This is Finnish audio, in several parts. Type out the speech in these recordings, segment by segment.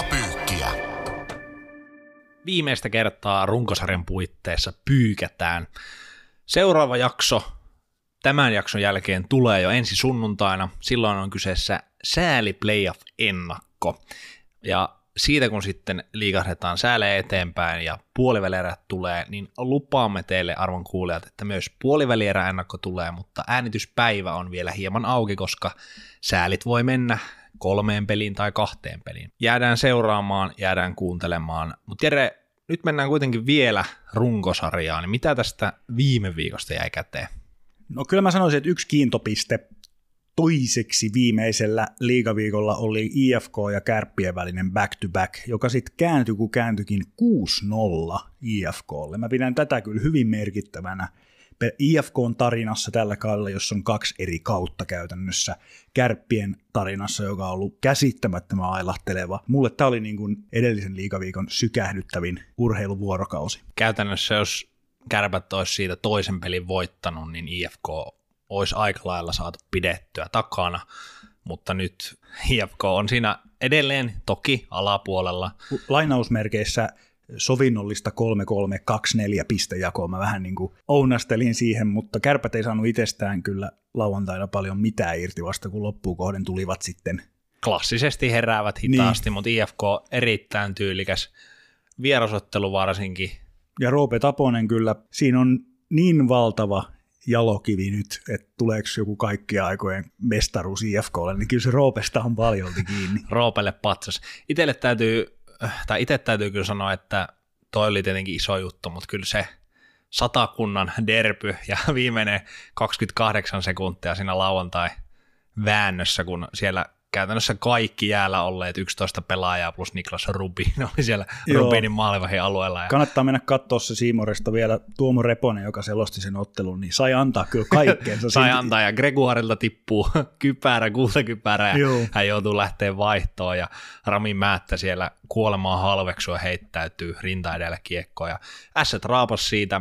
Liigapyykkiä. Viimeistä kertaa runkosarjan puitteissa pyykätään. Seuraava jakso tämän jakson jälkeen tulee jo ensi sunnuntaina. Silloin on kyseessä sääli playoff ennakko. Ja siitä kun sitten liikahdetaan sääle eteenpäin ja puolivälierät tulee, niin lupaamme teille arvon kuulijat, että myös puolivälierä ennakko tulee, mutta äänityspäivä on vielä hieman auki, koska säälit voi mennä kolmeen peliin tai kahteen peliin. Jäädään seuraamaan, jäädään kuuntelemaan, mutta Jere, nyt mennään kuitenkin vielä runkosarjaan, niin mitä tästä viime viikosta jäi käteen? No kyllä mä sanoisin, että yksi kiintopiste toiseksi viimeisellä liigaviikolla oli IFK ja Kärppien välinen back-to-back, joka sitten kääntyi, kun kääntyikin 6-0 IFKlle. Mä pidän tätä kyllä hyvin merkittävänä. IFK on tarinassa tällä kaudella, jossa on kaksi eri kautta käytännössä. Kärppien tarinassa, joka on ollut käsittämättömän ailahteleva. Mulle tämä oli niin kuin edellisen liigaviikon sykähdyttävin urheiluvuorokausi. Käytännössä jos kärpät olisi siitä toisen pelin voittanut, niin IFK olisi aika lailla saatu pidettyä takana, mutta nyt IFK on siinä edelleen toki alapuolella. Lainausmerkeissä sovinnollista 3-3-2-4 pistejakoa. Mä vähän niin kuin ounastelin siihen, mutta kärpät ei saanut itsestään kyllä lauantaina paljon mitään irti vasta, kun loppuun kohden tulivat sitten. Klassisesti heräävät hitaasti, niin. mutta IFK erittäin tyylikäs vierasottelu varsinkin. Ja Roope Taponen kyllä, siinä on niin valtava jalokivi nyt, että tuleeko joku kaikkien aikojen mestaruus IFKlle, niin kyllä se Roopesta on paljolti kiinni. Roopelle patsas. Itelle täytyy, tai itse täytyy kyllä sanoa, että toi oli tietenkin iso juttu, mutta kyllä se satakunnan derpy ja viimeinen 28 sekuntia siinä lauantai väännössä, kun siellä käytännössä kaikki jäällä olleet 11 pelaajaa plus Niklas Rubin oli siellä Joo. Rubinin maalivahin alueella. Ja... Kannattaa mennä katsoa se Siimoresta vielä Tuomo Reponen, joka selosti sen ottelun, niin sai antaa kyllä kaikkeensa. sai antaa ja Gregoirilta tippuu kypärä, kultakypärä ja Joo. hän joutuu lähteä vaihtoon ja Rami Määttä siellä kuolemaan halveksua heittäytyy rinta edellä kiekkoa ja Asset raapas siitä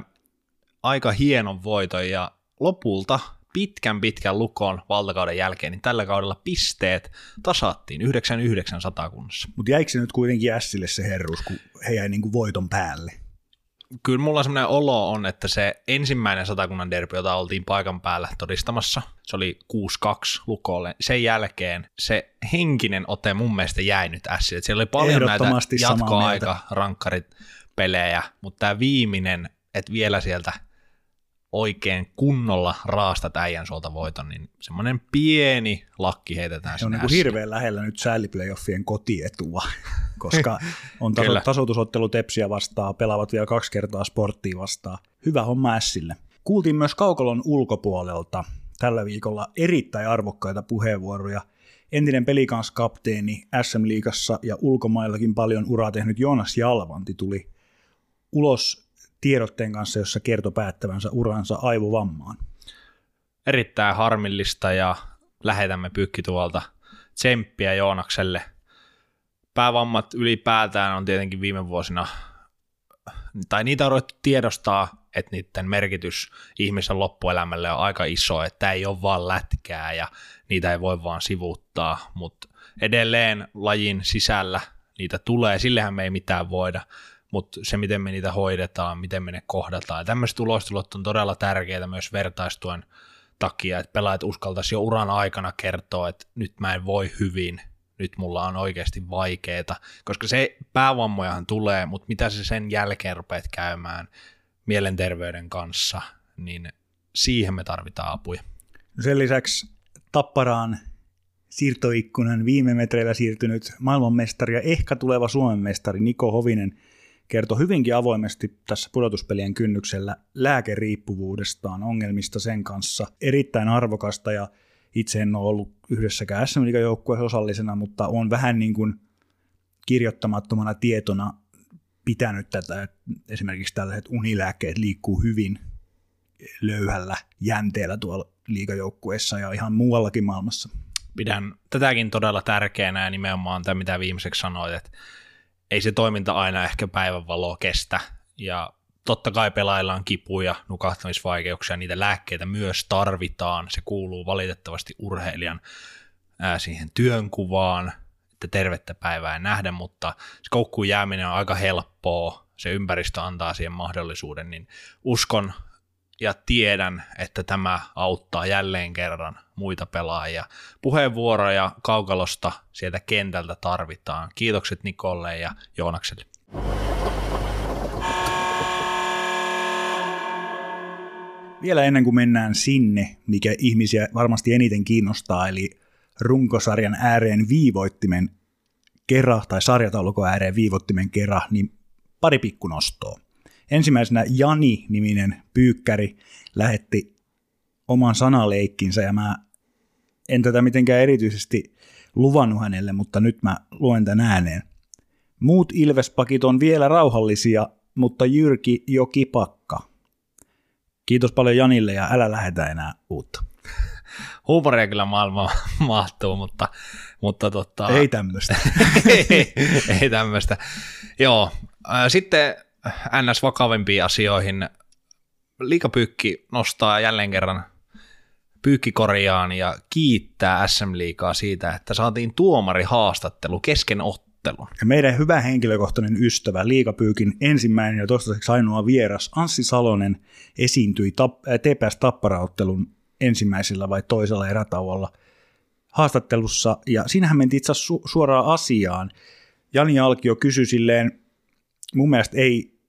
aika hienon voiton ja lopulta pitkän pitkän lukon valtakauden jälkeen, niin tällä kaudella pisteet tasattiin 99 satakunnassa. Mutta jäikö se nyt kuitenkin Ässille se herruus, kun he jäi niin kuin voiton päälle? Kyllä mulla semmoinen olo on, että se ensimmäinen satakunnan derby, jota oltiin paikan päällä todistamassa, se oli 6-2 lukolle. Sen jälkeen se henkinen ote mun mielestä jäi nyt Ässille. Siellä oli paljon näitä jatkoaika rankkarit pelejä, mutta tämä viimeinen, että vielä sieltä oikein kunnolla raastat äijän suolta voiton, niin semmoinen pieni lakki heitetään Se on niin kuin hirveän lähellä nyt sääliplayoffien kotietua, koska on taso, tasoitusottelu Tepsiä vastaan, pelaavat vielä kaksi kertaa sporttia vastaan. Hyvä homma Ässille. Kuultiin myös Kaukolon ulkopuolelta tällä viikolla erittäin arvokkaita puheenvuoroja. Entinen pelikanskapteeni SM-liigassa ja ulkomaillakin paljon uraa tehnyt Joonas Jalvanti tuli ulos tiedotteen kanssa, jossa kertoi päättävänsä uransa aivovammaan. Erittäin harmillista ja lähetämme tuolta tsemppiä Joonakselle. Päävammat ylipäätään on tietenkin viime vuosina, tai niitä on ruvettu tiedostaa, että niiden merkitys ihmisen loppuelämälle on aika iso, että ei ole vaan lätkää ja niitä ei voi vaan sivuuttaa, mutta edelleen lajin sisällä niitä tulee, sillehän me ei mitään voida mutta se, miten me niitä hoidetaan, miten me ne kohdataan. Tämmöiset tulostulot on todella tärkeitä myös vertaistuen takia, että pelaajat uskaltaisi jo uran aikana kertoa, että nyt mä en voi hyvin, nyt mulla on oikeasti vaikeeta, koska se päävammojahan tulee, mutta mitä se sen jälkeen rupeat käymään mielenterveyden kanssa, niin siihen me tarvitaan apuja. Sen lisäksi Tapparaan siirtoikkunan viime metreillä siirtynyt maailmanmestari ja ehkä tuleva Suomen mestari Niko Hovinen – kertoi hyvinkin avoimesti tässä pudotuspelien kynnyksellä lääkeriippuvuudestaan, ongelmista sen kanssa. Erittäin arvokasta ja itse en ole ollut yhdessäkään sm joukkueessa osallisena, mutta on vähän niin kuin kirjoittamattomana tietona pitänyt tätä, että esimerkiksi tällaiset unilääkkeet liikkuu hyvin löyhällä jänteellä tuolla liigajoukkueessa ja ihan muuallakin maailmassa. Pidän tätäkin todella tärkeänä ja nimenomaan tämä, mitä viimeiseksi sanoit, että ei se toiminta aina ehkä päivänvaloa kestä, ja totta kai pelailla on kipuja, nukahtamisvaikeuksia, niitä lääkkeitä myös tarvitaan, se kuuluu valitettavasti urheilijan ää, siihen työnkuvaan, sitten tervettä päivää ja nähdä, mutta se koukkuun jääminen on aika helppoa, se ympäristö antaa siihen mahdollisuuden, niin uskon ja tiedän, että tämä auttaa jälleen kerran muita pelaajia. Puheenvuoroja kaukalosta sieltä kentältä tarvitaan. Kiitokset Nikolle ja Joonakselle. Vielä ennen kuin mennään sinne, mikä ihmisiä varmasti eniten kiinnostaa, eli runkosarjan ääreen viivoittimen kera tai sarjataulukon ääreen viivoittimen kera, niin pari pikkunostoa. Ensimmäisenä Jani-niminen pyykkäri lähetti oman sanaleikkinsä ja mä en tätä mitenkään erityisesti luvannut hänelle, mutta nyt mä luen tämän ääneen. Muut ilvespakit on vielä rauhallisia, mutta Jyrki jo kipakka. Kiitos paljon Janille ja älä lähetä enää uutta. Huumoria kyllä maailma mahtuu, mutta, mutta tota... Ei tämmöistä. ei, ei tämmöistä. Joo, sitten ns. vakavimpiin asioihin. Liikapyykki nostaa jälleen kerran pyykkikorjaan ja kiittää SM Liikaa siitä, että saatiin tuomari haastattelu kesken ottelun. Ja meidän hyvä henkilökohtainen ystävä, Liikapyykin ensimmäinen ja toistaiseksi ainoa vieras, Anssi Salonen, esiintyi tap- TPS Tapparaottelun ensimmäisellä vai toisella erätauolla haastattelussa, ja siinähän mentiin itse asiassa su- suoraan asiaan. Jani Alkio kysyi silleen, mun mielestä ei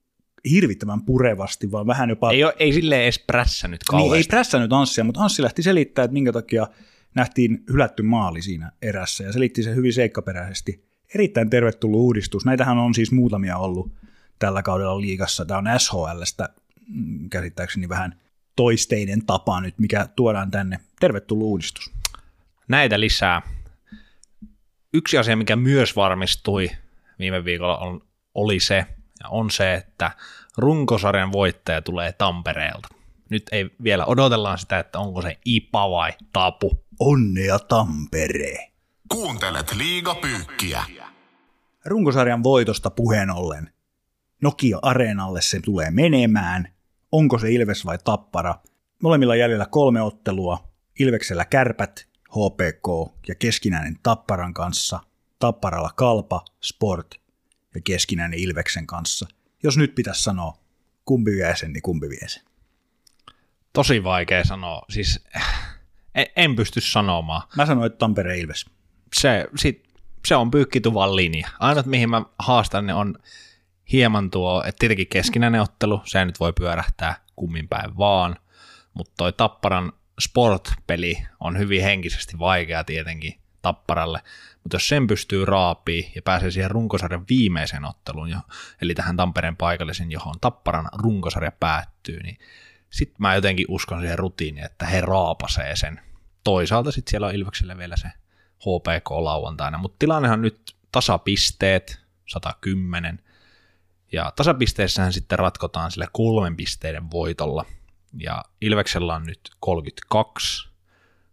hirvittävän purevasti, vaan vähän jopa... Ei, ole, ei silleen edes prässänyt kauheasti. Niin, ei prässänyt Anssia, mutta Anssi lähti selittämään, että minkä takia nähtiin hylätty maali siinä erässä, ja selitti se hyvin seikkaperäisesti. Erittäin tervetullut uudistus. Näitähän on siis muutamia ollut tällä kaudella liigassa. Tämä on SHLstä mm, käsittääkseni vähän toisteinen tapa nyt, mikä tuodaan tänne. Tervetullut uudistus. Näitä lisää. Yksi asia, mikä myös varmistui viime viikolla, on, oli se, ja on se, että runkosarjan voittaja tulee Tampereelta. Nyt ei vielä odotellaan sitä, että onko se IPA vai Tapu. Onnea Tampere! Kuuntelet liigapyykkiä. Runkosarjan voitosta puheen ollen. Nokia Areenalle se tulee menemään. Onko se Ilves vai Tappara? Molemmilla jäljellä kolme ottelua. Ilveksellä kärpät, HPK ja keskinäinen Tapparan kanssa. Tapparalla Kalpa, Sport ja keskinäinen Ilveksen kanssa. Jos nyt pitäisi sanoa, kumpi vie sen, niin kumpi vie sen. Tosi vaikea sanoa. Siis en, en pysty sanomaan. Mä sanoin, että Tampere Ilves. Se, sit, se on pyykkituvan linja. Ainut mihin mä haastan ne on hieman tuo, että tietenkin keskinäinen ottelu, se nyt voi pyörähtää kummin päin vaan, mutta toi Tapparan sport-peli on hyvin henkisesti vaikea tietenkin Tapparalle, mutta jos sen pystyy raapii ja pääsee siihen runkosarjan viimeiseen otteluun, eli tähän Tampereen paikallisen, johon Tapparan runkosarja päättyy, niin sitten mä jotenkin uskon siihen rutiiniin, että he raapasee sen. Toisaalta sitten siellä on Ilveksellä vielä se HPK lauantaina, mutta tilannehan nyt tasapisteet, 110, ja tasapisteessähän sitten ratkotaan sille kolmen pisteiden voitolla, ja Ilveksellä on nyt 32,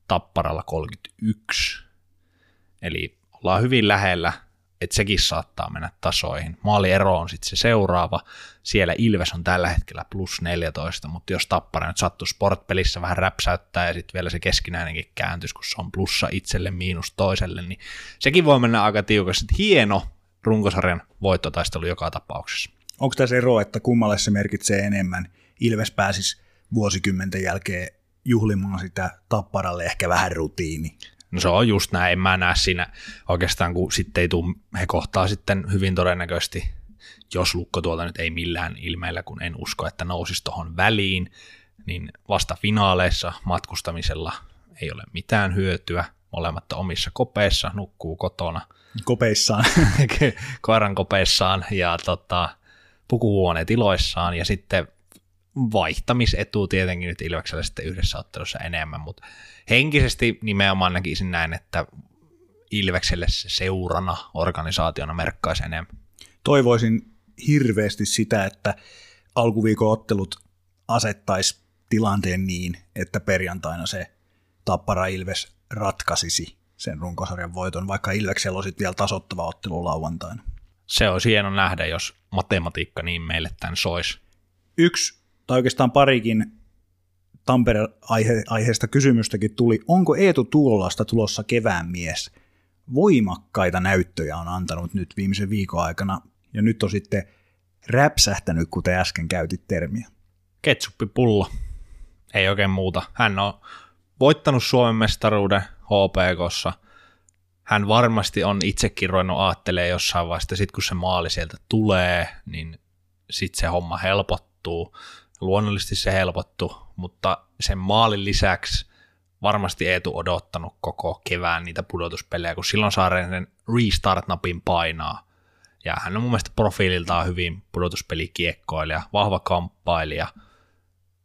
Tapparalla 31, eli ollaan hyvin lähellä, että sekin saattaa mennä tasoihin. Maaliero on sitten se seuraava. Siellä Ilves on tällä hetkellä plus 14, mutta jos Tappara nyt sattuu sportpelissä vähän räpsäyttää ja sitten vielä se keskinäinenkin kääntys, kun se on plussa itselle miinus toiselle, niin sekin voi mennä aika tiukasti. Hieno runkosarjan voittotaistelu joka tapauksessa. Onko tässä ero, että kummalle se merkitsee enemmän? Ilves pääsisi vuosikymmenten jälkeen juhlimaan sitä Tapparalle ehkä vähän rutiini. No se on just näin, en mä näe siinä oikeastaan, kun sitten ei tule, he kohtaa sitten hyvin todennäköisesti, jos lukko tuolta nyt ei millään ilmeellä, kun en usko, että nousisi tuohon väliin, niin vasta finaaleissa matkustamisella ei ole mitään hyötyä, molemmat omissa kopeissa, nukkuu kotona. Kopeissaan. Koiran kopeissaan ja tota, pukuhuoneet iloissaan ja sitten vaihtamisetu tietenkin nyt Ilveksellä sitten yhdessä ottelussa enemmän, mutta henkisesti nimenomaan näkisin näin, että Ilvekselle se seurana organisaationa merkkaisi enemmän. Toivoisin hirveästi sitä, että alkuviikon ottelut asettaisi tilanteen niin, että perjantaina se Tappara Ilves ratkaisisi sen runkosarjan voiton, vaikka Ilveksellä olisi vielä tasottava ottelu lauantaina. Se olisi hieno nähdä, jos matematiikka niin meille tämän soisi. Yksi tai oikeastaan parikin Tampere-aiheesta kysymystäkin tuli. Onko Eetu Tuolasta tulossa kevään mies? voimakkaita näyttöjä on antanut nyt viimeisen viikon aikana, ja nyt on sitten räpsähtänyt, kuten äsken käytit termiä. Ketsuppipullo. Ei oikein muuta. Hän on voittanut Suomen mestaruuden HPKssa. Hän varmasti on itsekin ruvennut ajattelemaan jossain vaiheessa, sitten kun se maali sieltä tulee, niin sitten se homma helpottuu. Luonnollisesti se helpottuu, mutta sen maalin lisäksi varmasti Eetu odottanut koko kevään niitä pudotuspelejä, kun silloin saa sen restart-napin painaa. Ja hän on mun mielestä profiililtaan hyvin pudotuspelikiekkoilija, vahva kamppailija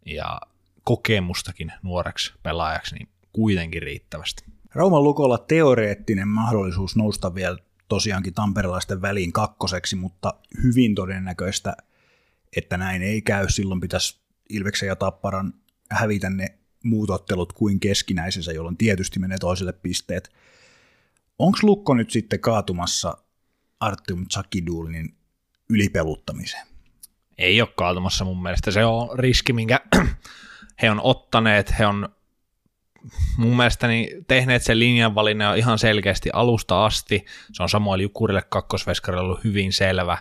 ja kokemustakin nuoreksi pelaajaksi, niin kuitenkin riittävästi. Rauman lukolla teoreettinen mahdollisuus nousta vielä tosiaankin tamperelaisten väliin kakkoseksi, mutta hyvin todennäköistä, että näin ei käy. Silloin pitäisi Ilveksen ja Tapparan hävitä ne muut ottelut kuin keskinäisensä, jolloin tietysti menee toiselle pisteet. Onko Lukko nyt sitten kaatumassa Artyom Tsakidulinin ylipeluttamiseen? Ei ole kaatumassa mun mielestä. Se on riski, minkä he on ottaneet. He on mun mielestäni tehneet sen linjanvalinnan ihan selkeästi alusta asti. Se on Samuel Jukurille kakkosveskarille ollut hyvin selvä.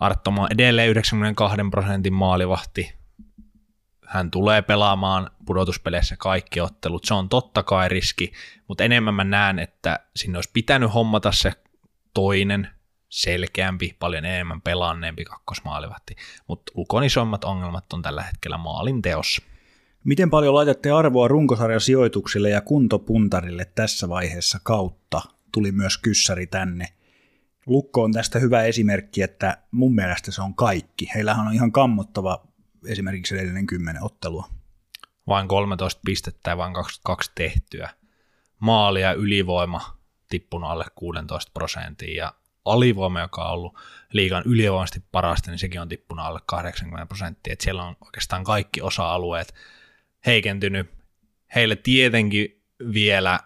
Arttoma edelleen 92 prosentin maalivahti. Hän tulee pelaamaan pudotuspeleissä kaikki ottelut. Se on totta kai riski, mutta enemmän mä näen, että sinne olisi pitänyt hommata se toinen, selkeämpi, paljon enemmän pelaanneempi kakkosmaalivahti. Mutta Lukon isommat ongelmat on tällä hetkellä maalin teossa. Miten paljon laitatte arvoa runkosarjan sijoituksille ja kuntopuntarille tässä vaiheessa kautta? Tuli myös kyssäri tänne. Lukko on tästä hyvä esimerkki, että mun mielestä se on kaikki. Heillähän on ihan kammottava esimerkiksi edellinen kymmenen ottelua. Vain 13 pistettä ja vain 22 tehtyä. Maali ja ylivoima tippunut alle 16 prosenttia ja alivoima, joka on ollut liigan ylivoimasti parasta, niin sekin on tippunut alle 80 prosenttia. Et siellä on oikeastaan kaikki osa-alueet heikentynyt. Heille tietenkin vielä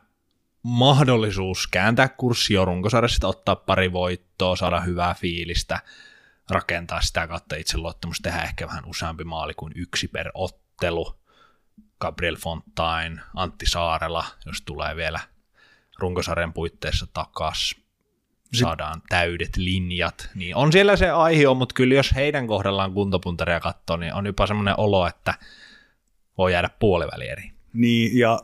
mahdollisuus kääntää kurssi jo runkosarjassa, ottaa pari voittoa, saada hyvää fiilistä, rakentaa sitä kautta itseluottamus, tehdä ehkä vähän useampi maali kuin yksi per ottelu. Gabriel Fontaine, Antti Saarela, jos tulee vielä runkosarjan puitteissa takas, saadaan täydet linjat, niin on siellä se aihe, mutta kyllä jos heidän kohdallaan kuntopuntaria katsoo, niin on jopa semmoinen olo, että voi jäädä puolivälieriin. Niin, ja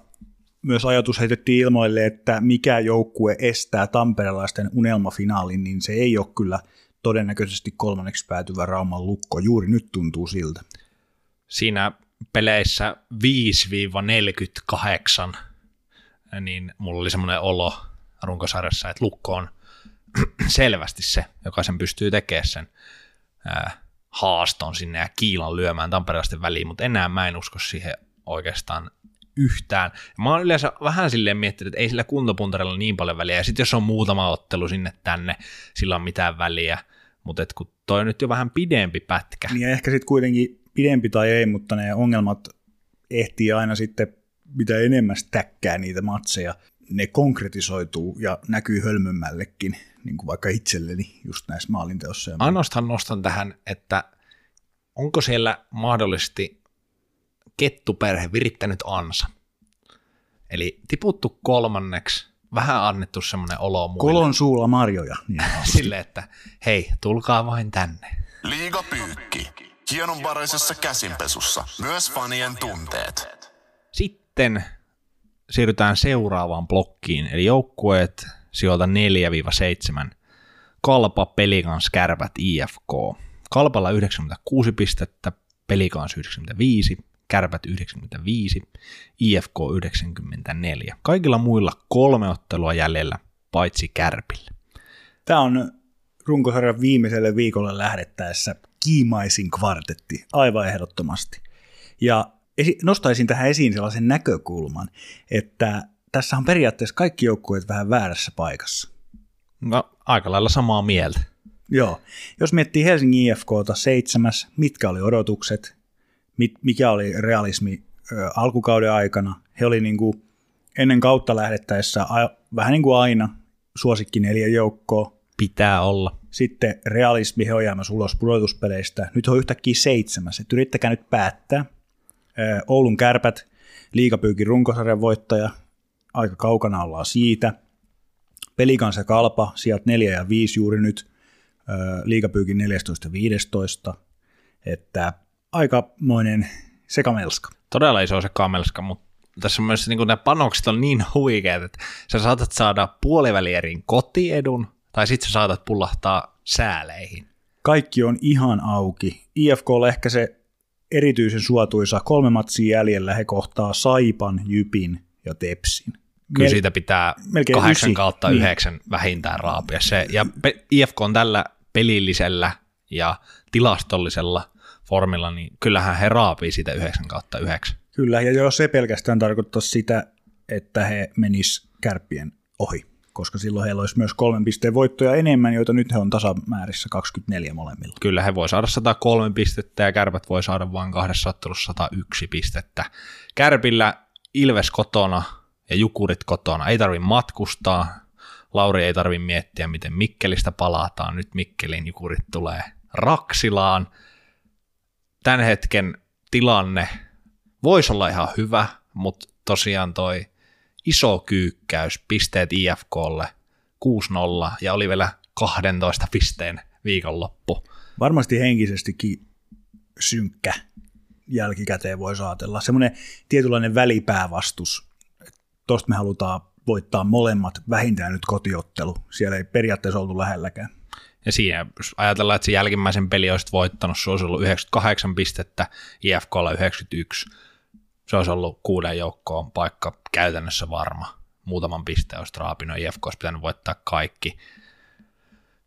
myös ajatus heitettiin ilmoille, että mikä joukkue estää tamperelaisten unelmafinaalin, niin se ei ole kyllä todennäköisesti kolmanneksi päätyvä Rauman lukko. Juuri nyt tuntuu siltä. Siinä peleissä 5-48, niin mulla oli semmoinen olo runkosarjassa, että lukko on selvästi se, joka sen pystyy tekemään sen haaston sinne ja kiilan lyömään tamperelaisten väliin, mutta enää mä en usko siihen oikeastaan yhtään. Mä oon yleensä vähän silleen miettinyt, että ei sillä kuntopuntarilla niin paljon väliä, ja sitten jos on muutama ottelu sinne tänne, sillä on mitään väliä, mutta kun toi on nyt jo vähän pidempi pätkä. Niin ja ehkä sitten kuitenkin pidempi tai ei, mutta ne ongelmat ehtii aina sitten mitä enemmän stäkkää niitä matseja, ne konkretisoituu ja näkyy hölmömmällekin, niin kuin vaikka itselleni just näissä maalinteossa. Ainoastaan nostan tähän, että onko siellä mahdollisesti kettuperhe virittänyt ansa? Eli tiputtu kolmanneksi, vähän annettu semmoinen olo muille. Kolon suulla marjoja. Niin Sille, että hei, tulkaa vain tänne. Liiga pyykki. Hienonvaraisessa käsinpesussa. Myös fanien tunteet. Sitten siirrytään seuraavaan blokkiin, eli joukkueet sijoilta 4-7. Kalpa, Pelikans, Kärpät, IFK. Kalpalla 96 pistettä, Pelikans 95, Kärpät 95, IFK 94. Kaikilla muilla kolme ottelua jäljellä, paitsi Kärpille. Tämä on runkosarjan viimeiselle viikolle lähdettäessä kiimaisin kvartetti, aivan ehdottomasti. Ja nostaisin tähän esiin sellaisen näkökulman, että tässä on periaatteessa kaikki joukkueet vähän väärässä paikassa. No, aika lailla samaa mieltä. Joo. Jos miettii Helsingin IFKta seitsemäs, mitkä oli odotukset, mit, mikä oli realismi ö, alkukauden aikana. He oli niin kuin ennen kautta lähdettäessä a, vähän niin kuin aina suosikki neljä joukkoa. Pitää olla. Sitten realismi he on jäämässä ulos pudotuspeleistä. Nyt on yhtäkkiä seitsemäs. Et yrittäkää nyt päättää. Ö, Oulun kärpät, liikapyykin runkosarjan voittaja, aika kaukana ollaan siitä. Pelikans ja Kalpa, sieltä 4 ja 5 juuri nyt, liikapyykin 14 ja 15, että aikamoinen sekamelska. Todella iso se kamelska, mutta tässä on myös niin nämä panokset on niin huikeat, että sä saatat saada puolivälierin kotiedun, tai sitten sä saatat pullahtaa sääleihin. Kaikki on ihan auki. IFK on ehkä se erityisen suotuisa. Kolme matsia jäljellä he kohtaa Saipan, Jypin ja Tepsin. Kyllä Mel- siitä pitää kahdeksan ysi. kautta niin. yhdeksän vähintään raapia se. Ja IFK on tällä pelillisellä ja tilastollisella formilla, niin kyllähän he raapii siitä yhdeksän kautta yhdeksän. Kyllä, ja jos se pelkästään tarkoittaa sitä, että he menis kärppien ohi, koska silloin heillä olisi myös kolmen pisteen voittoja enemmän, joita nyt he on tasamäärissä 24 molemmilla. Kyllä, he voi saada 103 pistettä ja kärpät voi saada vain kahdessa ottelussa 101 pistettä. Kärpillä Ilves kotona ja Jukurit kotona. Ei tarvi matkustaa. Lauri ei tarvi miettiä, miten Mikkelistä palataan. Nyt Mikkelin Jukurit tulee Raksilaan. Tämän hetken tilanne voisi olla ihan hyvä, mutta tosiaan toi iso kyykkäys, pisteet IFKlle 6-0 ja oli vielä 12 pisteen viikonloppu. Varmasti henkisestikin synkkä jälkikäteen voi saatella. Semmoinen tietynlainen välipäävastus. Tuosta me halutaan voittaa molemmat, vähintään nyt kotiottelu. Siellä ei periaatteessa oltu lähelläkään. Ja siinä, jos ajatellaan, että se jälkimmäisen peli olisi voittanut, se olisi ollut 98 pistettä, IFKlla 91 se olisi ollut kuuden joukkoon paikka käytännössä varma. Muutaman pisteen olisi raapinut, IFK olisi pitänyt voittaa kaikki.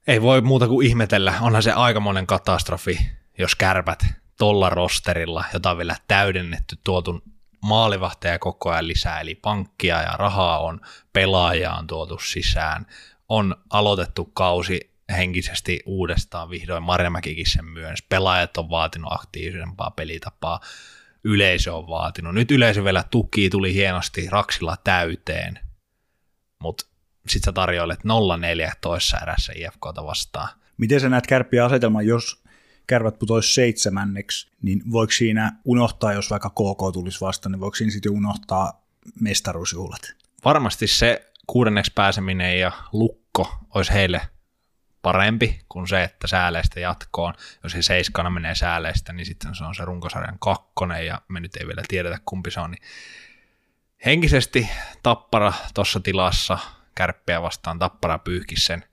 Ei voi muuta kuin ihmetellä, onhan se aikamoinen katastrofi, jos kärpät tolla rosterilla, jota on vielä täydennetty, tuotu maalivahteja koko ajan lisää, eli pankkia ja rahaa on, pelaajaa on tuotu sisään, on aloitettu kausi henkisesti uudestaan vihdoin, Marjamäkikin sen myös, pelaajat on vaatinut aktiivisempaa pelitapaa, yleisö on vaatinut. Nyt yleisö vielä tuki, tuli hienosti Raksilla täyteen, mutta sitten sä tarjoilet 0-4 toissa erässä IFKta vastaan. Miten sä näet kärppiä asetelman, jos kärpät putoisi seitsemänneksi, niin voiko siinä unohtaa, jos vaikka KK tulisi vastaan, niin voiko siinä sitten unohtaa mestaruusjuhlat? Varmasti se kuudenneksi pääseminen ja lukko olisi heille parempi kuin se, että sääleistä jatkoon. Jos se seiskana menee sääleistä, niin sitten se on se runkosarjan kakkonen ja me nyt ei vielä tiedetä kumpi se on. Niin henkisesti Tappara tuossa tilassa kärppiä vastaan Tappara pyyhkisi sen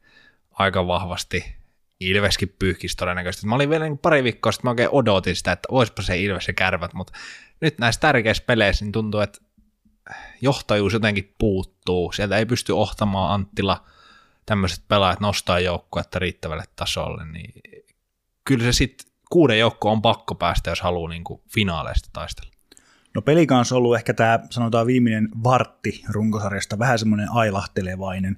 aika vahvasti. Ilveskin pyyhkisi todennäköisesti. Mä olin vielä niin pari viikkoa sitten, mä oikein odotin sitä, että olisipa se Ilves ja kärvät, mutta nyt näissä tärkeissä peleissä niin tuntuu, että johtajuus jotenkin puuttuu. Sieltä ei pysty ohtamaan Anttila – tämmöiset pelaajat nostaa joukkuetta riittävälle tasolle, niin kyllä se sitten kuuden joukko on pakko päästä, jos haluaa niin finaaleista taistella. No peli kanssa ollut ehkä tämä sanotaan viimeinen vartti runkosarjasta vähän semmoinen ailahtelevainen.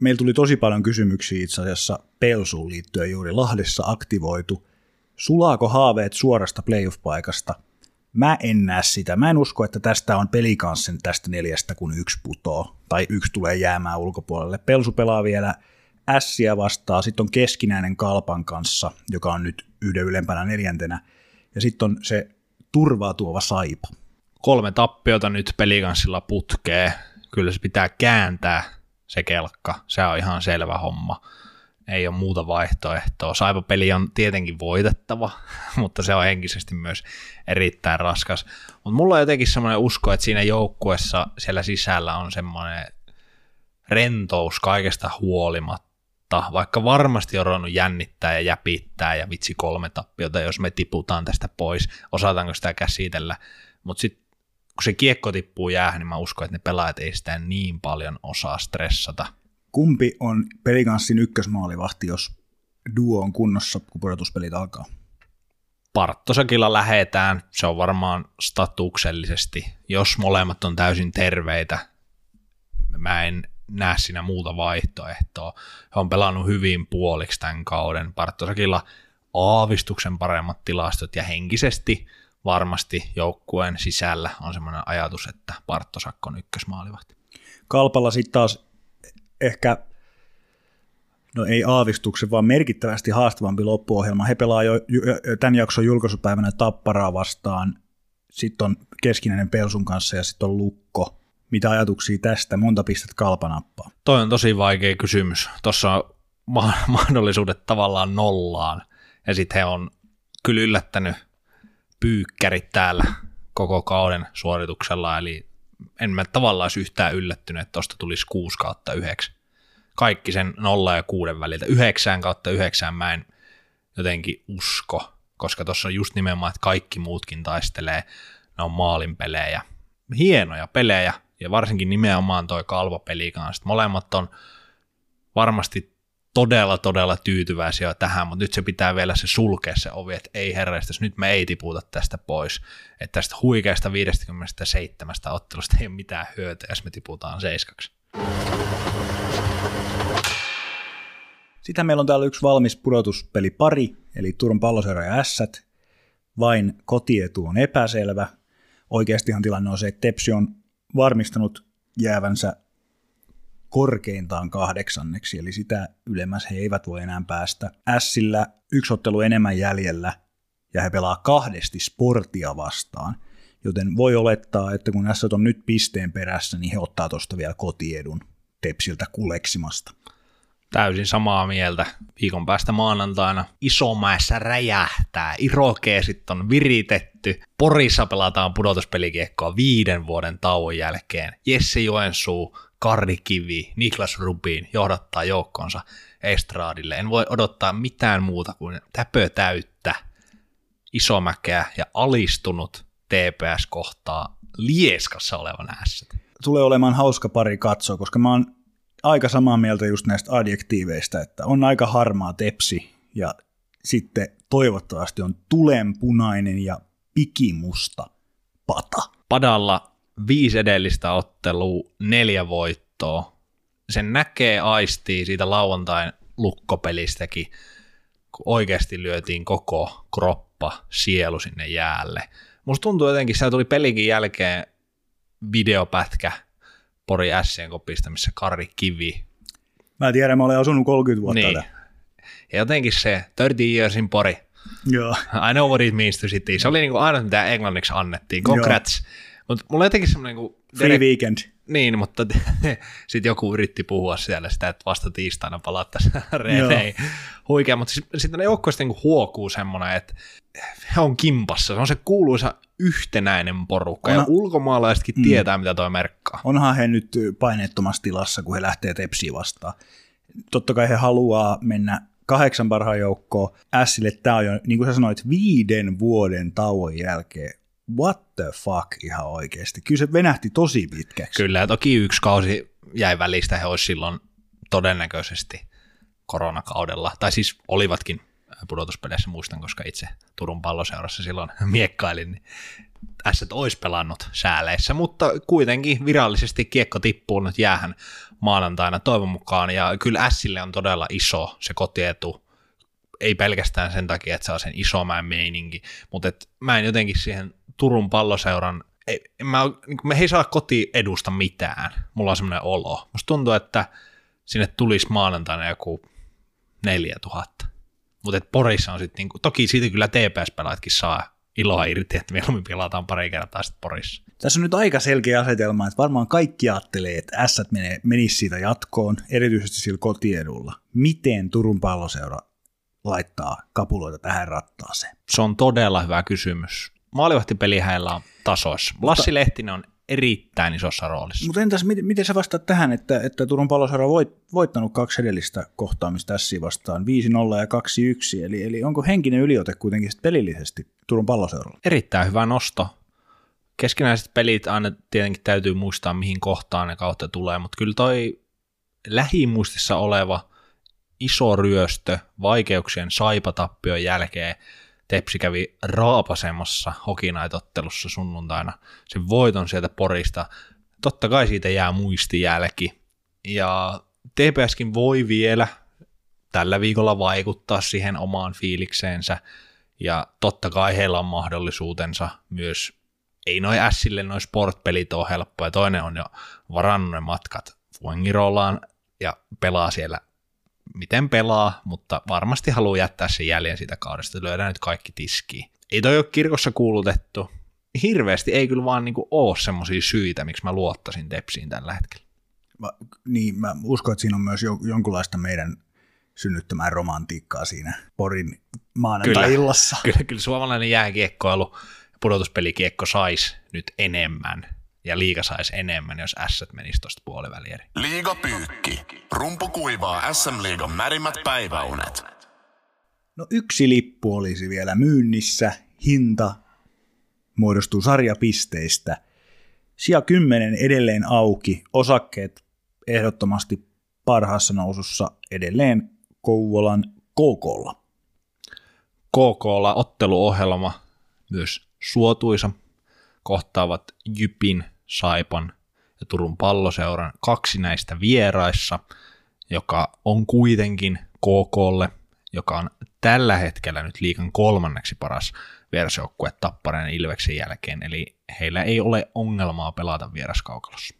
Meillä tuli tosi paljon kysymyksiä itse asiassa Pelsuun liittyen juuri Lahdessa aktivoitu. Sulaako haaveet suorasta playoff-paikasta – Mä en näe sitä. Mä en usko, että tästä on pelikanssen tästä neljästä, kun yksi putoo, tai yksi tulee jäämään ulkopuolelle. Pelsu pelaa vielä ässiä vastaan, sitten on keskinäinen Kalpan kanssa, joka on nyt yhden ylempänä neljäntenä, ja sitten on se turvaa tuova Saipa. Kolme tappiota nyt pelikanssilla putkee. Kyllä se pitää kääntää se kelkka, se on ihan selvä homma ei ole muuta vaihtoehtoa. Saipa-peli on tietenkin voitettava, mutta se on henkisesti myös erittäin raskas. Mutta mulla on jotenkin semmoinen usko, että siinä joukkuessa siellä sisällä on semmoinen rentous kaikesta huolimatta, vaikka varmasti on ruvennut jännittää ja jäpittää ja vitsi kolme tappiota, jos me tiputaan tästä pois, osataanko sitä käsitellä, mutta sitten kun se kiekko tippuu jäähän, niin mä uskon, että ne pelaajat ei sitä niin paljon osaa stressata – Kumpi on pelikanssin ykkösmaalivahti, jos duo on kunnossa, kun pudotuspelit alkaa? Parttosakilla lähetään, se on varmaan statuksellisesti, jos molemmat on täysin terveitä, mä en näe siinä muuta vaihtoehtoa. He on pelannut hyvin puoliksi tämän kauden. Parttosakilla aavistuksen paremmat tilastot ja henkisesti varmasti joukkueen sisällä on semmoinen ajatus, että Parttosakko on ykkösmaalivahti. Kalpalla sitten taas ehkä, no ei aavistuksen, vaan merkittävästi haastavampi loppuohjelma. He pelaa jo tämän jakson julkaisupäivänä Tapparaa vastaan, sitten on keskinäinen Pelsun kanssa ja sitten on Lukko. Mitä ajatuksia tästä? Monta pistet kalpanappaa? Toi on tosi vaikea kysymys. Tuossa on ma- mahdollisuudet tavallaan nollaan. Ja sitten he on kyllä yllättänyt pyykkärit täällä koko kauden suorituksella, eli en mä tavallaan olisi yhtään yllättynyt, että tuosta tulisi 6 kautta 9. Kaikki sen 0 ja 6 väliltä. 9 kautta 9 mä en jotenkin usko, koska tuossa on just nimenomaan, että kaikki muutkin taistelee, ne on maalin pelejä. Hienoja pelejä, ja varsinkin nimenomaan toi kalvopeli kanssa. Molemmat on varmasti todella, todella tyytyväisiä tähän, mutta nyt se pitää vielä se sulkea se ovi, että ei herraistas, nyt me ei tiputa tästä pois. Että tästä huikeasta 57 ottelusta ei ole mitään hyötyä, jos me tiputaan seiskaksi. Sitten meillä on täällä yksi valmis pudotuspeli pari, eli Turun palloseura ja Ässät. Vain kotietu on epäselvä. Oikeastihan tilanne on se, että Tepsi on varmistanut jäävänsä korkeintaan kahdeksanneksi, eli sitä ylemmäs he eivät voi enää päästä. Ässillä yksi ottelu enemmän jäljellä, ja he pelaa kahdesti sportia vastaan, joten voi olettaa, että kun S on nyt pisteen perässä, niin he ottaa tuosta vielä kotiedun Tepsiltä kuleksimasta. Täysin samaa mieltä. Viikon päästä maanantaina Isomäessä räjähtää. Irokeesit on viritetty. Porissa pelataan pudotuspelikiekkoa viiden vuoden tauon jälkeen. Jesse Joensuu, Karri Kivi, Niklas Rubin johdattaa joukkonsa estraadille. En voi odottaa mitään muuta kuin täpö täyttä Isomäkeä ja alistunut TPS kohtaa Lieskassa olevan ässät. Tulee olemaan hauska pari katsoa, koska mä oon aika samaa mieltä just näistä adjektiiveista, että on aika harmaa tepsi ja sitten toivottavasti on tulenpunainen ja pikimusta pata. Padalla viisi edellistä ottelua, neljä voittoa. Sen näkee, aistii siitä lauantain lukkopelistäkin, kun oikeasti lyötiin koko kroppa, sielu sinne jäälle. Musta tuntuu jotenkin, että tuli pelikin jälkeen videopätkä, Pori Sien kopista, missä Kari Kivi. Mä tiedän, mä olen asunut 30 vuotta niin. Ja jotenkin se 30 years in Pori. Joo. I know what it means to city. Se oli niinku aina, mitä englanniksi annettiin. Congrats. Mutta mulla jotenkin semmoinen... Niin Free weekend. Niin, mutta sitten joku yritti puhua siellä sitä, että vasta tiistaina palattaisiin reeneihin. Huikea, mutta sitten sit ne joukkoista niin huokuu semmoinen, että he on kimpassa. Se on se kuuluisa yhtenäinen porukka, Onhan, ja ulkomaalaisetkin mm, tietää, mitä toi merkkaa. Onhan he nyt painettomassa tilassa, kun he lähtee tepsiä vastaan. Totta kai he haluaa mennä kahdeksan parhaan joukkoon. Sille tämä on jo, niin kuin sä sanoit, viiden vuoden tauon jälkeen what the fuck ihan oikeasti. Kyllä se venähti tosi pitkäksi. Kyllä, ja toki yksi kausi jäi välistä, he olisivat silloin todennäköisesti koronakaudella, tai siis olivatkin pudotuspeleissä, muistan, koska itse Turun palloseurassa silloin miekkailin, niin ässät olisi pelannut sääleissä, mutta kuitenkin virallisesti kiekko tippuu nyt jäähän maanantaina toivon mukaan, ja kyllä Ässille on todella iso se kotietu, ei pelkästään sen takia, että on sen isomäen meininki, mutta et mä en jotenkin siihen Turun palloseuran, ei, mä, niin me ei saa koti edusta mitään, mulla on semmoinen olo. Musta tuntuu, että sinne tulisi maanantaina joku 4000. Mutta Porissa on sitten, niinku, toki siitä kyllä TPS-pelaatkin saa iloa irti, että mieluummin pelataan pari kertaa sitten Porissa. Tässä on nyt aika selkeä asetelma, että varmaan kaikki ajattelee, että S menisi siitä jatkoon, erityisesti sillä kotiedulla. Miten Turun palloseura laittaa kapuloita tähän rattaaseen? Se on todella hyvä kysymys maalivahtipeli hänellä on tasoissa. Lassi Lehtinen on erittäin isossa roolissa. Mutta entäs miten, miten sä vastaat tähän, että, että Turun palloseura on voit, voittanut kaksi edellistä kohtaamista tässä vastaan, 5-0 ja 2-1, eli, eli onko henkinen yliote kuitenkin pelillisesti Turun palloseuralla? Erittäin hyvä nosto. Keskinäiset pelit aina tietenkin täytyy muistaa, mihin kohtaan ne kautta tulee, mutta kyllä toi lähimuistissa oleva iso ryöstö vaikeuksien saipatappion jälkeen – Tepsi kävi raapasemassa hokinaitottelussa sunnuntaina sen voiton sieltä Porista. Totta kai siitä jää muistijälki. Ja TPSkin voi vielä tällä viikolla vaikuttaa siihen omaan fiilikseensä. Ja totta kai heillä on mahdollisuutensa myös, ei noin Sille noin sportpelit ole helppoja. Toinen on jo varannut ne matkat Fuengirolaan ja pelaa siellä miten pelaa, mutta varmasti haluaa jättää sen jäljen siitä kaudesta, että lyödään nyt kaikki tiskiin. Ei toi ole kirkossa kuulutettu, hirveästi ei kyllä vaan niinku ole semmoisia syitä, miksi mä luottaisin Tepsiin tällä hetkellä. Mä, niin, mä uskon, että siinä on myös jo, jonkunlaista meidän synnyttämää romantiikkaa siinä Porin maanantai-illassa. Kyllä, kyllä suomalainen jääkiekkoilu pudotuspelikiekko saisi nyt enemmän ja liiga saisi enemmän, jos S menisi tuosta puoliväliin. Liiga pyykki. Rumpu kuivaa SM-liigan märimmät päiväunet. No yksi lippu olisi vielä myynnissä, hinta muodostuu sarjapisteistä. Sija 10 edelleen auki, osakkeet ehdottomasti parhaassa nousussa edelleen Kouvolan KKlla. KKlla otteluohjelma myös suotuisa. Kohtaavat Jypin, Saipan ja Turun palloseuran kaksi näistä vieraissa, joka on kuitenkin KKlle, joka on tällä hetkellä nyt liikan kolmanneksi paras vierasjoukkue Tappareen Ilveksen jälkeen, eli heillä ei ole ongelmaa pelata vieraskaukalossa.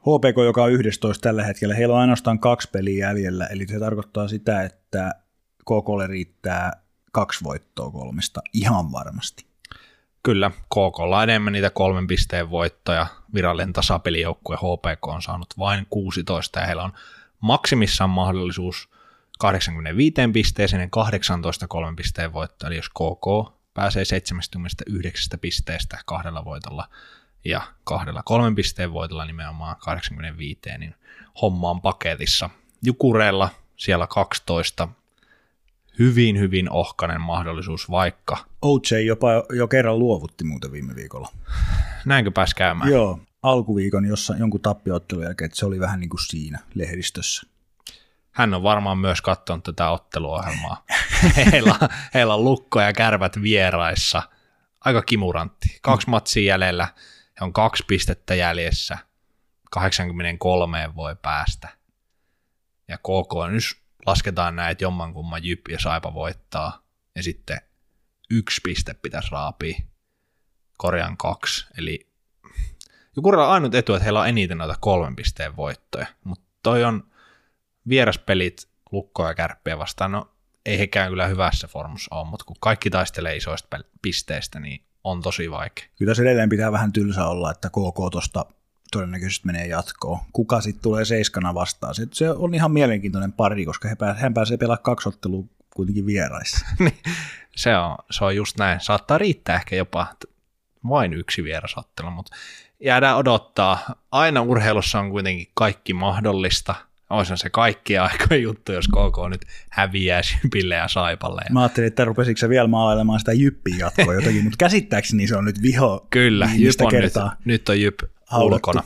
HPK, joka on 11 tällä hetkellä, heillä on ainoastaan kaksi peliä jäljellä, eli se tarkoittaa sitä, että KKlle riittää kaksi voittoa kolmesta ihan varmasti. Kyllä, KK on enemmän niitä kolmen pisteen voittoja. Virallinen tasapelijoukkue HPK on saanut vain 16 ja heillä on maksimissaan mahdollisuus 85 pisteeseen ja 18 kolmen pisteen voittoa. Eli jos KK pääsee 79 pisteestä kahdella voitolla ja kahdella kolmen pisteen voitolla nimenomaan 85, niin homma on paketissa. Jukureella siellä 12, hyvin, hyvin ohkanen mahdollisuus, vaikka... OJ jopa jo kerran luovutti muuten viime viikolla. Näinkö pääs käymään? Joo, alkuviikon jossa jonkun tappioottelun jälkeen, että se oli vähän niin kuin siinä lehdistössä. Hän on varmaan myös katsonut tätä otteluohjelmaa. heillä, heillä on lukko ja kärvät vieraissa. Aika kimurantti. Kaksi matsia jäljellä. He on kaksi pistettä jäljessä. 83 voi päästä. Ja KK nyt lasketaan näin, että jommankumman Jyppi ja Saipa voittaa, ja sitten yksi piste pitäisi raapia, korjaan kaksi, eli Jukurilla on ainut etu, että heillä on eniten noita kolmen pisteen voittoja, mutta toi on vieraspelit lukkoja ja kärppiä vastaan, no ei hekään kyllä hyvässä formussa ole, mutta kun kaikki taistelee isoista pisteistä, niin on tosi vaikea. Kyllä se edelleen pitää vähän tylsä olla, että KK tuosta todennäköisesti menee jatkoon. Kuka sitten tulee seiskana vastaan? Se, se on ihan mielenkiintoinen pari, koska he hän pääsee pelaamaan kaksi ottelua kuitenkin vieraissa. Niin, se, on, se on just näin. Saattaa riittää ehkä jopa vain yksi vierasottelu, mutta jäädään odottaa. Aina urheilussa on kuitenkin kaikki mahdollista. Olisi se kaikki aikojen juttu, jos KK nyt häviää Jypille ja Saipalle. Mä ajattelin, että rupesitko sä vielä maalailemaan sitä Jyppiä jatkoa jotakin, mutta käsittääkseni se on nyt viho Kyllä, Jyp on kertaa. nyt, nyt on Jyp ulkona.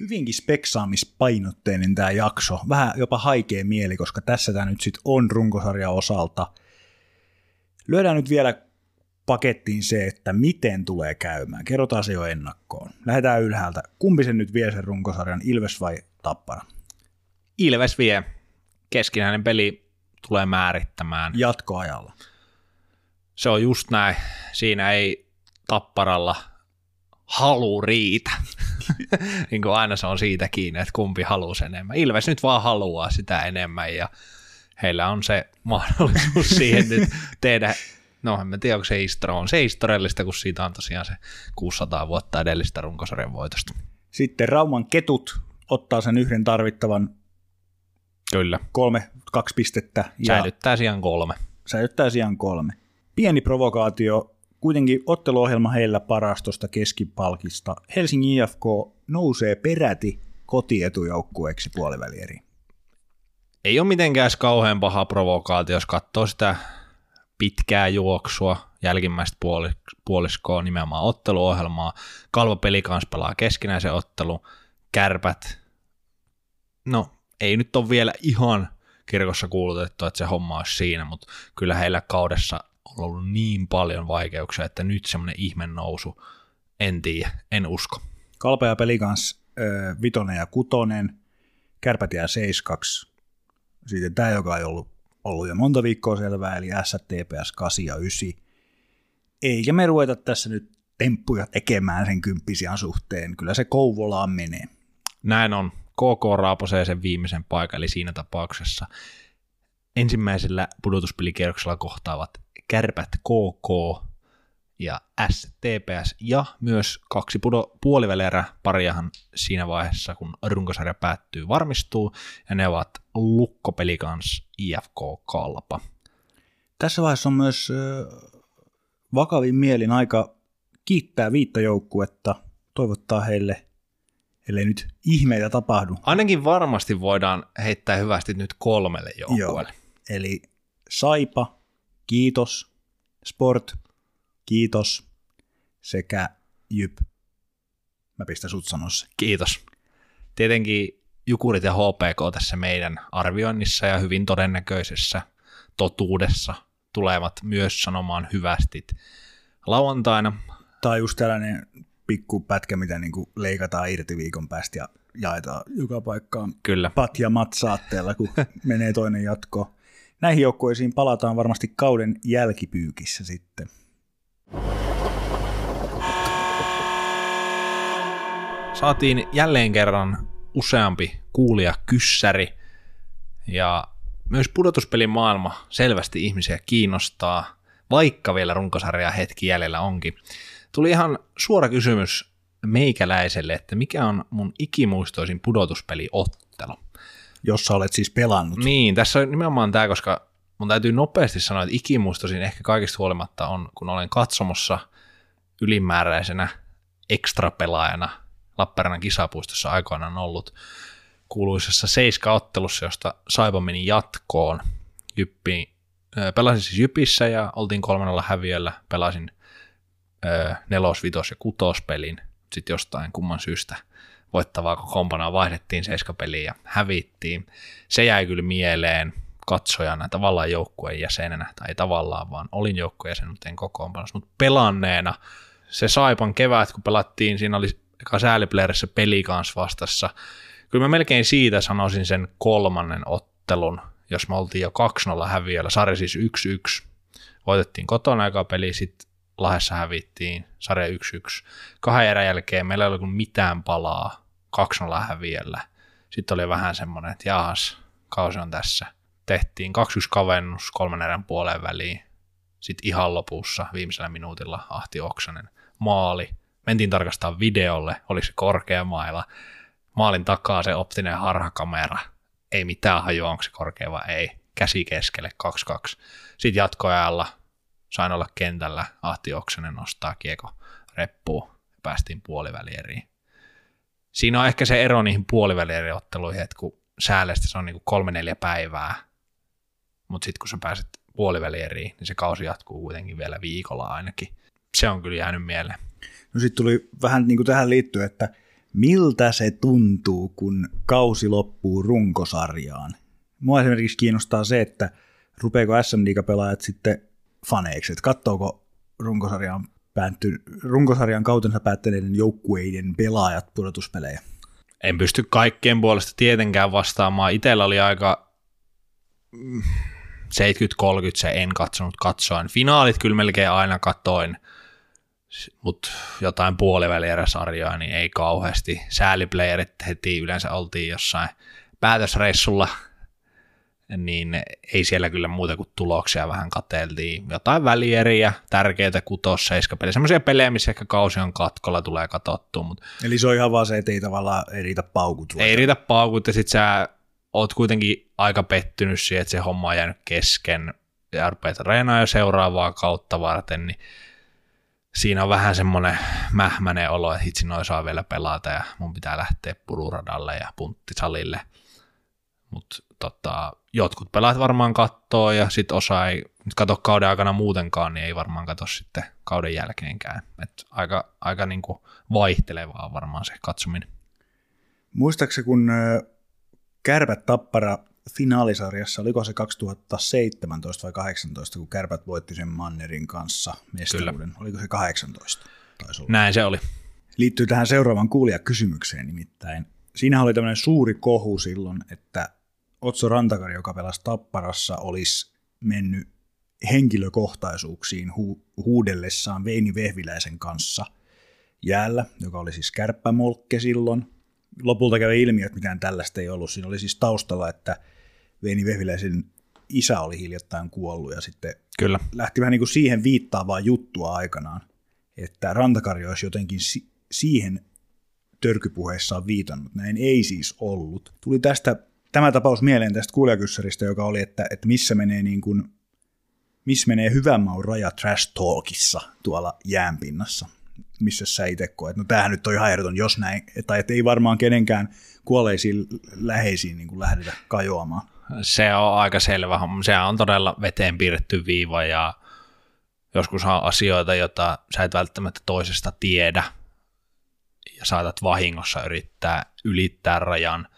Hyvinkin speksaamispainotteinen tämä jakso. Vähän jopa haikea mieli, koska tässä tämä nyt sitten on runkosarja osalta. Lyödään nyt vielä pakettiin se, että miten tulee käymään. Kerrotaan se jo ennakkoon. Lähdetään ylhäältä. Kumpi sen nyt vie sen runkosarjan, Ilves vai Tappara? Ilves vie. Keskinäinen peli tulee määrittämään. Jatkoajalla. Se on just näin. Siinä ei tapparalla halu riitä. niin kuin aina se on siitä kiinni, että kumpi haluaa enemmän. Ilves nyt vaan haluaa sitä enemmän ja heillä on se mahdollisuus siihen nyt tehdä No en tiedä, onko se, histori- on se historiallista, kun siitä on tosiaan se 600 vuotta edellistä runkosarjan voitosta. Sitten Rauman ketut ottaa sen yhden tarvittavan Kyllä. kolme, kaksi pistettä. Ja säilyttää sijaan kolme. Säilyttää sijaan kolme. Pieni provokaatio kuitenkin otteluohjelma heillä paras tuosta keskipalkista. Helsingin IFK nousee peräti kotietujoukkueeksi puolivälieri. Ei ole mitenkään kauhean paha provokaatio, jos katsoo sitä pitkää juoksua, jälkimmäistä puoliskoa, nimenomaan otteluohjelmaa. Kalvo peli kanssa pelaa keskinäisen ottelu, kärpät. No, ei nyt ole vielä ihan kirkossa kuulutettu, että se homma olisi siinä, mutta kyllä heillä kaudessa on ollut niin paljon vaikeuksia, että nyt semmoinen ihme nousu, en tiedä, en usko. Kalpea peli kanssa vitonen ja kutonen, kärpät jää 7 Sitten tämä, joka on ollut, ollut jo monta viikkoa selvää, eli STPS 8 ja 9. Eikä me ruveta tässä nyt temppuja tekemään sen kymppisiän suhteen. Kyllä se Kouvolaan menee. Näin on. KK raaposee sen viimeisen paikan, eli siinä tapauksessa ensimmäisellä pudotuspelikierroksella kohtaavat Kärpät KK ja STPS ja myös kaksi pudo- puolivälierä pariahan siinä vaiheessa, kun runkosarja päättyy, varmistuu, ja ne ovat Lukko Pelikans IFK Kalpa. Tässä vaiheessa on myös vakavin mielin aika kiittää viittä joukkuetta, toivottaa heille, ellei nyt ihmeitä tapahdu. Ainakin varmasti voidaan heittää hyvästi nyt kolmelle joukkueelle. Eli Saipa, kiitos, Sport, kiitos, sekä Jyp. Mä pistän sut sanossa. Kiitos. Tietenkin Jukurit ja HPK tässä meidän arvioinnissa ja hyvin todennäköisessä totuudessa tulevat myös sanomaan hyvästit lauantaina. Tai just tällainen pikku pätkä, mitä niin kuin leikataan irti viikon päästä ja jaetaan joka paikkaan Kyllä. pat ja mat saatteella, kun menee toinen jatko. Näihin joukkueisiin palataan varmasti kauden jälkipyykissä sitten. Saatiin jälleen kerran useampi kuulija kyssäri ja myös pudotuspelin maailma selvästi ihmisiä kiinnostaa, vaikka vielä runkosarjaa hetki jäljellä onkin. Tuli ihan suora kysymys meikäläiselle, että mikä on mun ikimuistoisin pudotuspeliottelu. Jos sä olet siis pelannut. Niin, tässä on nimenomaan tämä, koska mun täytyy nopeasti sanoa, että ikimuistoisin ehkä kaikista huolimatta on, kun olen katsomossa ylimääräisenä ekstrapelaajana Lappeenrannan kisapuistossa aikoinaan ollut kuuluisessa seiska-ottelussa, josta Saipa meni jatkoon. Jyppi, pelasin siis Jypissä ja oltiin kolmannella häviöllä. Pelasin nelos, vitos ja kutospelin. Sitten jostain kumman syystä voittavaa kokoonpanoa vaihdettiin seiskapeliin ja hävittiin. Se jäi kyllä mieleen katsojana, tavallaan joukkueen jäsenenä, tai ei tavallaan, vaan olin joukkueen jäsen, mutta en kokoonpanossa, mutta pelanneena se Saipan kevät, kun pelattiin, siinä oli eka sääliplayerissa peli kanssa vastassa. Kyllä mä melkein siitä sanoisin sen kolmannen ottelun, jos me oltiin jo 2-0 häviöllä, sarja siis 1-1. Voitettiin kotona aika peli, sitten Lahdessa hävittiin, sarja 1-1. Kahden erän jälkeen meillä ei ollut mitään palaa, 2-0 häviöllä. Sitten oli vähän semmoinen, että jahas, kausi on tässä. Tehtiin 2-1 kavennus kolmen erän puoleen väliin. Sitten ihan lopussa viimeisellä minuutilla Ahti Oksanen maali. Mentiin tarkastaa videolle, oli se korkea maila. Maalin takaa se optinen harhakamera. Ei mitään hajua, onko se korkea vai ei. Käsi keskelle 2-2. Sitten jatkoajalla sain olla kentällä. Ahti Oksanen nostaa kieko reppuun päästiin puolivälieriin. Siinä on ehkä se ero niihin puolivälieriotteluihin, että kun säälestä se on niin kolme neljä päivää, mutta sitten kun sä pääset puolivälieriin, niin se kausi jatkuu kuitenkin vielä viikolla ainakin. Se on kyllä jäänyt mieleen. No sitten tuli vähän niin kuin tähän liittyen, että miltä se tuntuu, kun kausi loppuu runkosarjaan. Mua esimerkiksi kiinnostaa se, että rupeeko SM pelaajat sitten faneiksi, että katsoako runkosarjan, päätty, runkosarjan kautensa päättäneiden joukkueiden pelaajat pudotuspelejä. En pysty kaikkien puolesta tietenkään vastaamaan. Itellä oli aika 70-30 se en katsonut katsoen. Finaalit kyllä melkein aina katoin, mutta jotain puolivälieräsarjaa niin ei kauheasti. Sääliplayerit heti yleensä oltiin jossain päätösreissulla, niin ei siellä kyllä muuta kuin tuloksia vähän kateltiin. Jotain välieriä, tärkeitä kutos, seiskapelejä, semmoisia pelejä, missä ehkä kausi on katkolla, tulee katsottua. Mutta Eli se on ihan vaan se, että ei tavallaan ei riitä paukut. ei riitä paukut ja sit sä oot kuitenkin aika pettynyt siihen, että se homma on jäänyt kesken ja rupeat reenaa jo seuraavaa kautta varten, niin siinä on vähän semmoinen mähmäinen olo, että hitsi noin saa vielä pelata ja mun pitää lähteä pururadalle ja punttisalille. Mutta tota, jotkut pelaat varmaan kattoo ja sitten osa ei katso kauden aikana muutenkaan, niin ei varmaan katso sitten kauden jälkeenkään. Et aika aika niinku vaihtelevaa on varmaan se katsominen. Muistaakseni kun Kärpät Tappara finaalisarjassa, oliko se 2017 vai 18, kun Kärpät voitti sen Mannerin kanssa mestaruuden, oliko se 18? Taisi olla. Näin se oli. Liittyy tähän seuraavan kuulijakysymykseen nimittäin. Siinä oli tämmöinen suuri kohu silloin, että Otso Rantakari, joka pelasi Tapparassa, olisi mennyt henkilökohtaisuuksiin hu- huudellessaan Veini Vehviläisen kanssa jäällä, joka oli siis kärppämolkke silloin. Lopulta kävi ilmi, että mitään tällaista ei ollut. Siinä oli siis taustalla, että Veini Vehviläisen isä oli hiljattain kuollut ja sitten Kyllä. lähti vähän niin kuin siihen viittaavaa juttua aikanaan, että Rantakari olisi jotenkin si- siihen törkypuheessaan viitannut. Näin ei siis ollut. Tuli tästä tämä tapaus mieleen tästä kuulijakyssäristä, joka oli, että, että missä menee niin kuin, missä menee hyvän maun raja trash talkissa tuolla jäänpinnassa missä sä itse koet, no tämähän nyt on ihan ehdoton, jos näin, tai että ei varmaan kenenkään kuolleisiin läheisiin niin kuin lähdetä kajoamaan. Se on aika selvä. Se on todella veteen piirretty viiva ja joskus on asioita, joita sä et välttämättä toisesta tiedä ja saatat vahingossa yrittää ylittää rajan.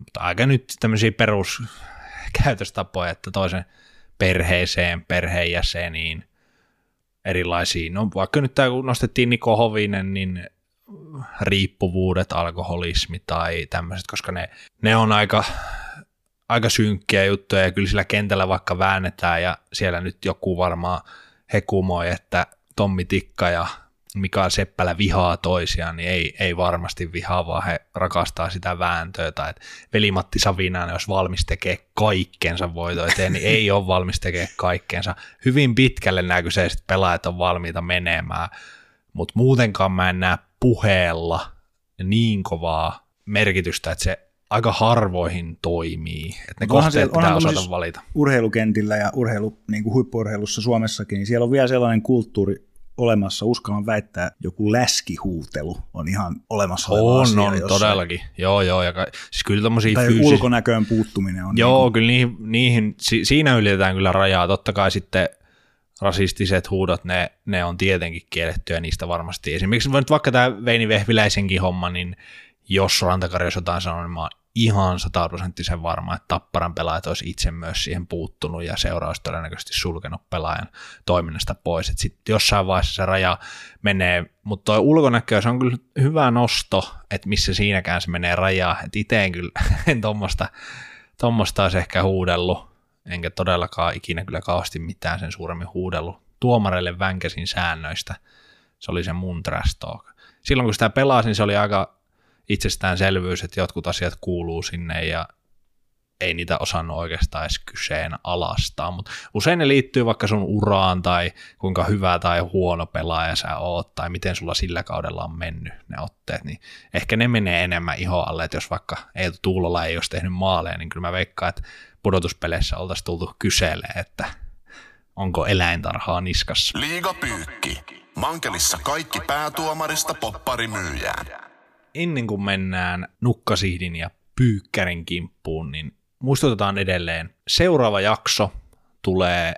Mutta aika nyt tämmöisiä peruskäytöstapoja, että toisen perheeseen, perheenjäseniin, erilaisia, no vaikka nyt tämä kun nostettiin Niko Hovinen, niin riippuvuudet, alkoholismi tai tämmöiset, koska ne, ne on aika, aika synkkiä juttuja ja kyllä sillä kentällä vaikka väännetään ja siellä nyt joku varmaan hekumoi, että Tommi Tikka ja Mikael Seppälä vihaa toisiaan, niin ei, ei varmasti vihaa, vaan he rakastaa sitä vääntöä. Tai että velimatti Savinainen, jos valmis tekee kaikkensa voito eteen, niin ei ole valmis tekee kaikkensa. Hyvin pitkälle nämä kyseiset pelaajat on valmiita menemään, mutta muutenkaan mä en näe puheella niin kovaa merkitystä, että se aika harvoihin toimii. Että ne kohteet pitää osata valita. Urheilukentillä ja urheilu, niin kuin huippuurheilussa Suomessakin, niin siellä on vielä sellainen kulttuuri, olemassa, uskallan väittää, joku läskihuutelu on ihan olemassa On, asia on, jossain. todellakin. Joo, joo. Ja ka, siis kyllä tommosia tai fyysis... ulkonäköön puuttuminen on. Joo, niin kuin... kyllä niihin, niihin, si, siinä ylitetään kyllä rajaa. Totta kai sitten rasistiset huudot, ne, ne on tietenkin kiellettyä niistä varmasti. Esimerkiksi nyt vaikka tämä Veini Vehviläisenkin homma, niin jos Rantakari olisi jotain sanonut, niin mä oon ihan sataprosenttisen varma, että Tapparan pelaajat olisi itse myös siihen puuttunut ja seuraus todennäköisesti sulkenut pelaajan toiminnasta pois. Sitten jossain vaiheessa se raja menee, mutta tuo ulkonäkö, se on kyllä hyvä nosto, että missä siinäkään se menee rajaa. Itse en kyllä en tuommoista tommosta olisi ehkä huudellut, enkä todellakaan ikinä kyllä kauheasti mitään sen suuremmin huudellut. Tuomareille vänkäsin säännöistä, se oli se mun trash talk. Silloin kun sitä pelasin, se oli aika itsestäänselvyys, että jotkut asiat kuuluu sinne ja ei niitä osannut oikeastaan edes kyseen alastaa, mutta usein ne liittyy vaikka sun uraan tai kuinka hyvä tai huono pelaaja sä oot tai miten sulla sillä kaudella on mennyt ne otteet, niin ehkä ne menee enemmän iho alle, että jos vaikka ei Tuulola ei olisi tehnyt maaleja, niin kyllä mä veikkaan, että pudotuspeleissä oltaisiin tultu kyselee, että onko eläintarhaa niskassa. Liiga pyykki. Mankelissa kaikki päätuomarista popparimyyjään ennen kuin mennään nukkasihdin ja pyykkärin kimppuun, niin muistutetaan edelleen, seuraava jakso tulee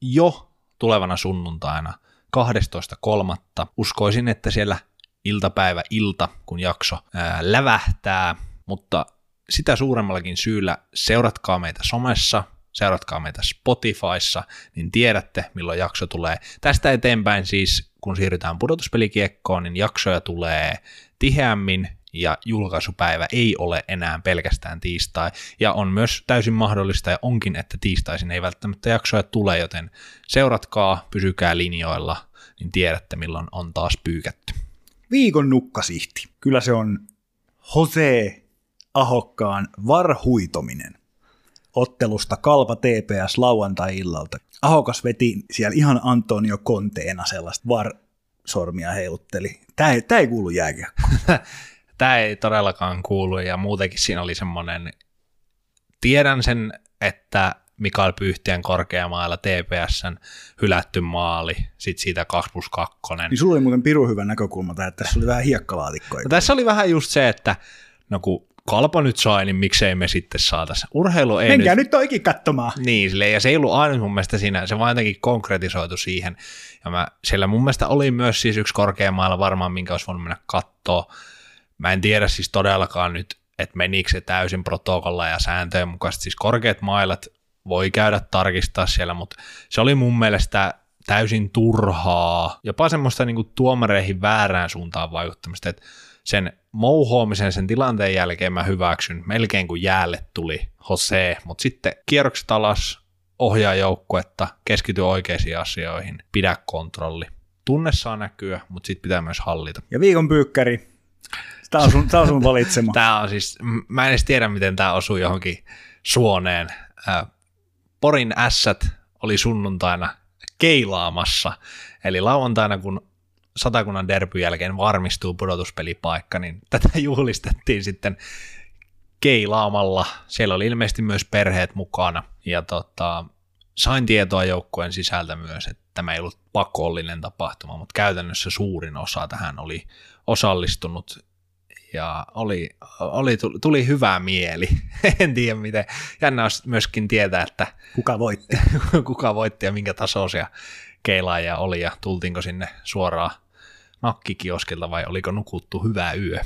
jo tulevana sunnuntaina 12.3. Uskoisin, että siellä iltapäivä ilta, kun jakso ää, lävähtää, mutta sitä suuremmallakin syyllä seuratkaa meitä somessa, seuratkaa meitä Spotifyssa, niin tiedätte, milloin jakso tulee. Tästä eteenpäin siis, kun siirrytään pudotuspelikiekkoon, niin jaksoja tulee tiheämmin ja julkaisupäivä ei ole enää pelkästään tiistai. Ja on myös täysin mahdollista ja onkin, että tiistaisin ei välttämättä jaksoja tule, joten seuratkaa, pysykää linjoilla, niin tiedätte milloin on taas pyykätty. Viikon nukkasihti. Kyllä se on Jose Ahokkaan varhuitominen ottelusta Kalpa TPS lauantai-illalta. Ahokas veti siellä ihan Antonio Conteena sellaista var sormia heilutteli. Tämä ei, tämä ei kuulu jääkiekkoon. tämä ei todellakaan kuulu ja muutenkin siinä oli semmoinen, tiedän sen, että Mikael Pyhtien korkeamailla TPSn hylätty maali, sitten siitä 2 plus 2. Niin sulla oli muuten piru hyvä näkökulma, että tässä oli vähän hiekkalaatikkoja. No, tässä oli vähän just se, että no kun kalpa nyt sai, niin miksei me sitten saataisi. Urheilu ei Menkää nyt, nyt toikin katsomaan. Niin, sille, ja se ei ollut aina mun mielestä siinä, se vaan jotenkin konkretisoitu siihen. Ja mä, siellä mun mielestä oli myös siis yksi korkeammailla varmaan, minkä olisi voinut mennä katsoa. Mä en tiedä siis todellakaan nyt, että menikö se täysin protokolla ja sääntöjen mukaisesti. Siis korkeat mailat voi käydä tarkistaa siellä, mutta se oli mun mielestä täysin turhaa, jopa semmoista niin kuin tuomareihin väärään suuntaan vaikuttamista, että sen mouhoamisen sen tilanteen jälkeen mä hyväksyn melkein kuin jäälle tuli Jose, mutta sitten kierrokset alas, ohjaa joukkuetta, keskity oikeisiin asioihin, pidä kontrolli. Tunne saa näkyä, mutta sitten pitää myös hallita. Ja viikon pyykkäri, tämä on sun, tämä on sun valitsema. tämä on siis, mä en edes tiedä, miten tämä osuu johonkin suoneen. Porin ässät oli sunnuntaina keilaamassa. Eli lauantaina, kun satakunnan derbyn jälkeen varmistuu pudotuspelipaikka, niin tätä juhlistettiin sitten keilaamalla. Siellä oli ilmeisesti myös perheet mukana. Ja tota, sain tietoa joukkueen sisältä myös, että tämä ei ollut pakollinen tapahtuma, mutta käytännössä suurin osa tähän oli osallistunut ja oli, oli, tuli hyvä mieli. en tiedä miten. Jännä olisi myöskin tietää, että kuka voitti. kuka voitti ja minkä tasoisia keilaajia oli ja tultiinko sinne suoraan nakkikioskilta vai oliko nukuttu hyvää yö.